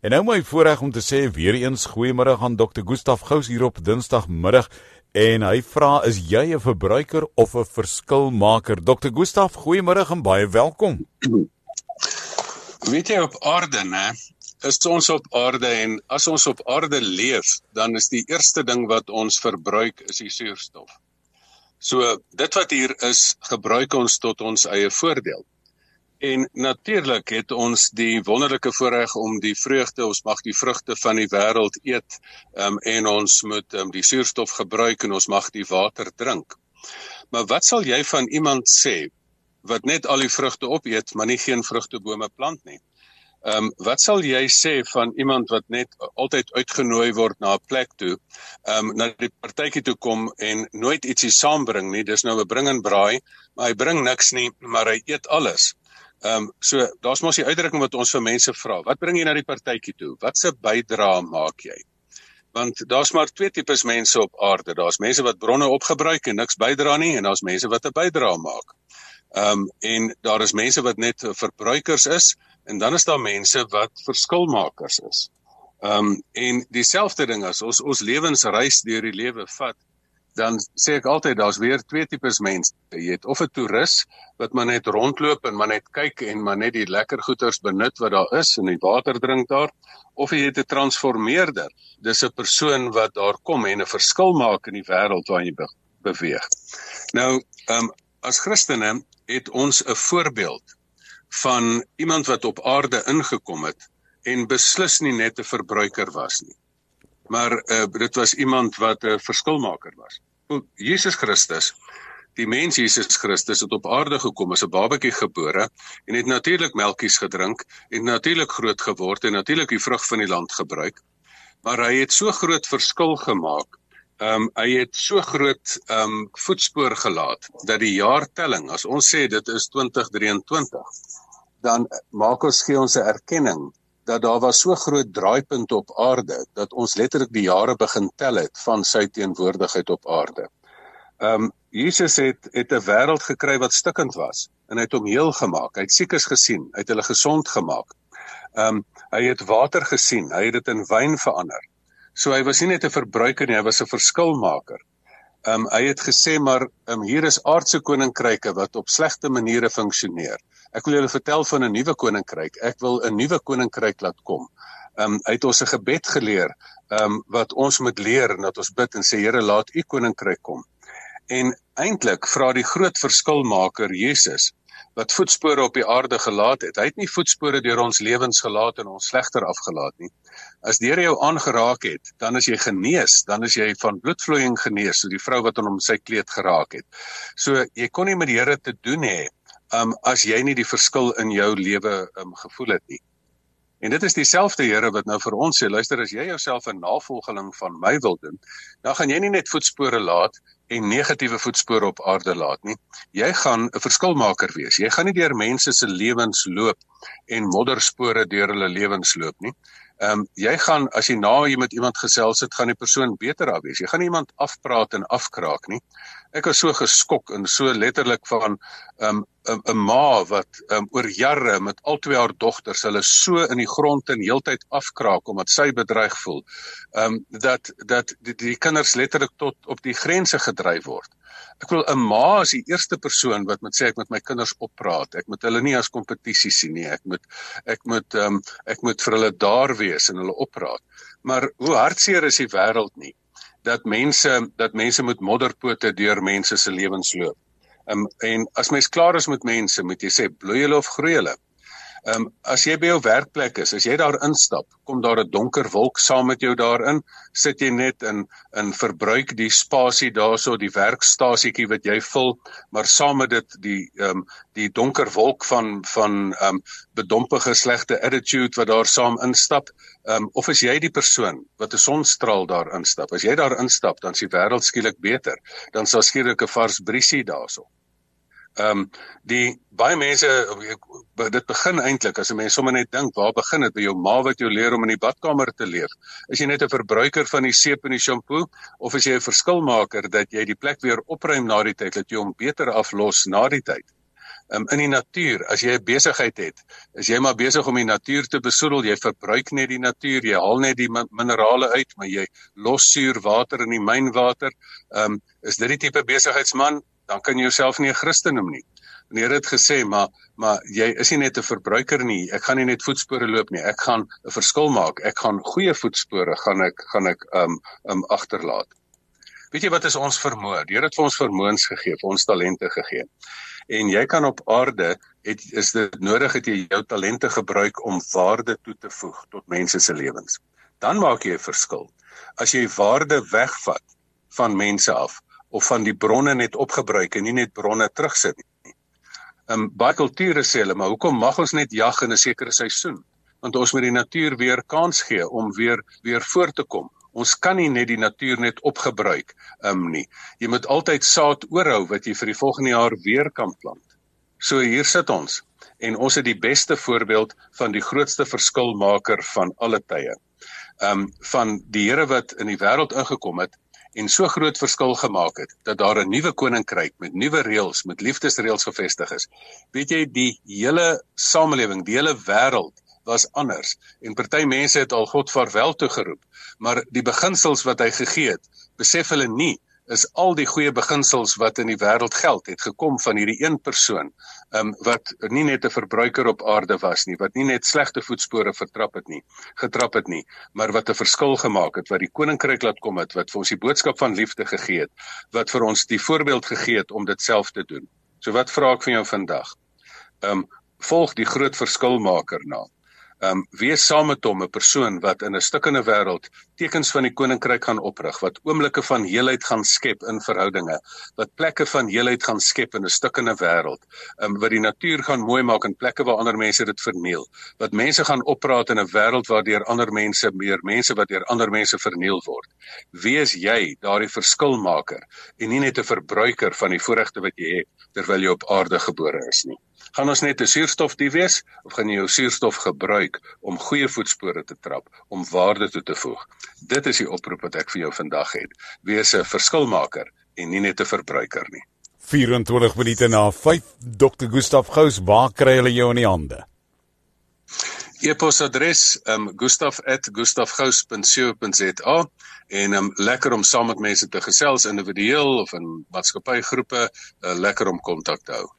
En nou my voorreg om te sê weer eens goeiemôre aan Dr. Gustaf Gous hier op Dinsdagmiddag en hy vra is jy 'n verbruiker of 'n verskilmaker? Dr. Gustaf, goeiemôre en baie welkom. Weet jy op aarde, né? Is ons op aarde en as ons op aarde leef, dan is die eerste ding wat ons verbruik is die suurstof. So dit wat hier is, gebruik ons tot ons eie voordeel. En natuurlik het ons die wonderlike voorreg om die vreugde, ons mag die vrugte van die wêreld eet, um, en ons moet um, die suurstof gebruik en ons mag die water drink. Maar wat sal jy van iemand sê wat net al die vrugte opeet, maar nie geen vrugtebome plant nie? Ehm um, wat sal jy sê van iemand wat net altyd uitgenooi word na 'n plek toe, ehm um, na die partytjie toe kom en nooit ietsie saambring nie. Dis nou 'n bring en braai, maar hy bring niks nie, maar hy eet alles. Ehm um, so daar's mos die uitdrukking wat ons vir mense vra. Wat bring jy na die partytjie toe? Wat se bydrae maak jy? Want daar's maar twee tipes mense op aarde. Daar's mense wat bronne opgebruik en niks bydra nie en daar's mense wat 'n bydrae maak. Ehm um, en daar is mense wat net verbruikers is en dan is daar mense wat verskilmakers is. Ehm um, en dieselfde ding as ons ons lewensreis deur die lewe vat, dan sê ek altyd daar's weer twee tipes mense. Jy het of 'n toerist wat maar net rondloop en maar net kyk en maar net die lekker goeders benut wat daar is en die water drink daar, of jy het 'n transformeerder. Dis 'n persoon wat daar kom en 'n verskil maak in die wêreld waarin jy be beweeg. Nou, ehm um, as Christene het ons 'n voorbeeld van iemand wat op aarde ingekom het en beslis nie net 'n verbruiker was nie maar uh, dit was iemand wat 'n uh, verskilmaker was. Goed, Jesus Christus, die mens Jesus Christus het op aarde gekom as 'n babatjie gebore en het natuurlik melkies gedrink en natuurlik groot geword en natuurlik die vrug van die land gebruik. Maar hy het so groot verskil gemaak. Ehm um, hy het so groot ehm um, voetspoor gelaat dat die jaartelling, as ons sê dit is 2023, dan maak ons gee ons 'n erkenning dat daar was so groot draaipunt op aarde dat ons letterlik die jare begin tel het van sy teenwoordigheid op aarde. Ehm um, Jesus het het 'n wêreld gekry wat stikkend was en hy het hom heel gemaak. Hy het siekes gesien, hy het hulle gesond gemaak. Ehm um, hy het water gesien, hy het dit in wyn verander. So hy was nie net 'n verbruiker nie, hy was 'n verskilmaker. Ehm um, hy het gesê maar ehm um, hier is aardse koninkryke wat op slegte maniere funksioneer. Ek wil julle vertel van 'n nuwe koninkryk. Ek wil 'n nuwe koninkryk laat kom. Ehm um, uit ons 'n gebed geleer, ehm um, wat ons moet leer en dat ons bid en sê Here, laat U koninkryk kom. En eintlik vra die groot verskilmaker Jesus wat voetspore op die aarde gelaat het. Hy het nie voetspore deur ons lewens gelaat en ons slegter afgelaat nie. As die Here jou aangeraak het, dan is jy genees, dan is jy van bloedvloeiing genees, so die vrou wat aan hom sy kleed geraak het. So jy kon nie met die Here te doen hê um as jy nie die verskil in jou lewe um gevoel het nie. En dit is dieselfde Here wat nou vir ons sê, luister as jy jouself 'n navolgeling van my wil doen, dan gaan jy nie net voetspore laat en negatiewe voetspore op aarde laat nie. Jy gaan 'n verskilmaker wees. Jy gaan nie deur mense se lewens loop en modderspore deur hulle lewens loop nie. Ehm um, jy gaan as jy na jy met iemand gesels het, gaan die persoon beter af wees. Jy gaan iemand afpraat en afkraak nie. Ek was so geskok en so letterlik van ehm, um, 'n ma wat um, oor jare met al twee haar dogters hulle so in die grond en heeltyd afkraak omdat sy bedreig voel. Ehm um, dat dat die, die kinders letterlik tot op die grense gedryf word. Ek wil 'n ma as die eerste persoon wat moet sê ek met my kinders oppraat. Ek moet hulle nie as kompetisie sien nie. Ek moet ek moet ehm um, ek moet vir hulle daar wees en hulle oppraat. Maar hoe hartseer is die wêreld nie? dat mense dat mense moet modderpote deur mense se lewens loop. Um, en as mens klaar is met mense, moet jy sê bloei hulle of groei hulle. Ehm um, as jy by jou werkplek is, as jy daar instap, kom daar 'n donker wolk saam met jou daarin, sit jy net in in verbruik die spasie daarso, die werkstasietjie wat jy vul, maar saam met dit die ehm um, die donker wolk van van ehm um, bedompige slegte attitude wat daar saam instap, ehm um, of as jy die persoon wat 'n sonstraal daar instap, as jy daar instap, dan is die wêreld skielik beter, dan sal skielik 'n vars briesie daarso. Ehm um, die baie mense dit begin eintlik as 'n mens sommer net dink waar begin dit by jou ma wat jou leer om in die badkamer te leef. Is jy net 'n verbruiker van die seep en die shampoo of is jy 'n verskilmaker dat jy die plek weer opruim na die tyd dat jy hom beter aflos na die tyd? um, in die natuur, as jy 'n besigheid het, is jy maar besig om die natuur te besoedel. Jy verbruik net die natuur, jy haal net die minerale uit, maar jy los suurwater in die mynwater. Ehm um, is dit die tipe besigheidsman, dan kan jy jouself nie 'n Christen noem nie. En die Here het gesê, maar maar jy is nie net 'n verbruiker nie. Ek gaan nie net voetspore loop nie. Ek gaan 'n verskil maak. Ek gaan goeie voetspore gaan ek gaan ek um um agterlaat. Weet jy wat is ons vermoë? Die Here het vir ons vermoëns gegee, vir ons talente gegee. En jy kan op aarde het is dit nodig dat jy jou talente gebruik om waarde toe te voeg tot mense se lewens. Dan maak jy 'n verskil. As jy waarde wegvat van mense af of van die bronne net opgebruik en nie net bronne terugsit nie um, baie kulture sê hulle, maar hoekom mag ons net jag in 'n sekere seisoen? Want ons moet die natuur weer kans gee om weer weer voort te kom. Ons kan nie net die natuur net opgebruik um nie. Jy moet altyd saad oorhou wat jy vir die volgende jaar weer kan plant. So hier sit ons en ons het die beste voorbeeld van die grootste verskilmaker van alle tye. Um van die Here wat in die wêreld ingekom het en so groot verskil gemaak het dat daar 'n nuwe koninkryk met nuwe reëls, met liefdesreëls gevestig is. Weet jy die hele samelewing, die hele wêreld was anders en party mense het al God vaarwel toe geroep, maar die beginsels wat hy gegee het, besef hulle nie is al die goeie beginsels wat in die wêreld geld het gekom van hierdie een persoon um, wat nie net 'n verbruiker op aarde was nie wat nie net slegte voetspore vertrap het nie getrap het nie maar wat 'n verskil gemaak het wat die koninkryk laat kom het wat vir ons die boodskap van liefde gegee het wat vir ons die voorbeeld gegee het om dit self te doen. So wat vra ek van jou vandag? Um, volg die groot verskilmaker na um wees saam met hom 'n persoon wat in 'n stikkende wêreld tekens van die koninkryk gaan oprig, wat oomblikke van heelheid gaan skep in verhoudinge, wat plekke van heelheid gaan skep in 'n stikkende wêreld, um wat die natuur gaan mooi maak in plekke waar ander mense dit verniel, wat mense gaan oppraat in 'n wêreld waar deur ander mense meer mense wat deur ander mense verniel word. Wees jy daardie verskilmaker en nie net 'n verbruiker van die voorregte wat jy het terwyl jy op aarde gebore is nie. Gaan ons net 'n suurstofdief wees of gaan jy jou suurstof gebruik om goeie voetspore te trap, om waarde toe te voeg? Dit is die oproep wat ek vir jou vandag het. Wees 'n verskilmaker en nie net 'n verbruiker nie. 24 minute na 5 Dr. Gustaf Gous, waar kry hulle jou in die hande? E-posadres um gustaf@gustafgous.co.za en um lekker om saam met mense te gesels individueel of in maatskappygroepe, uh, lekker om kontak te hou.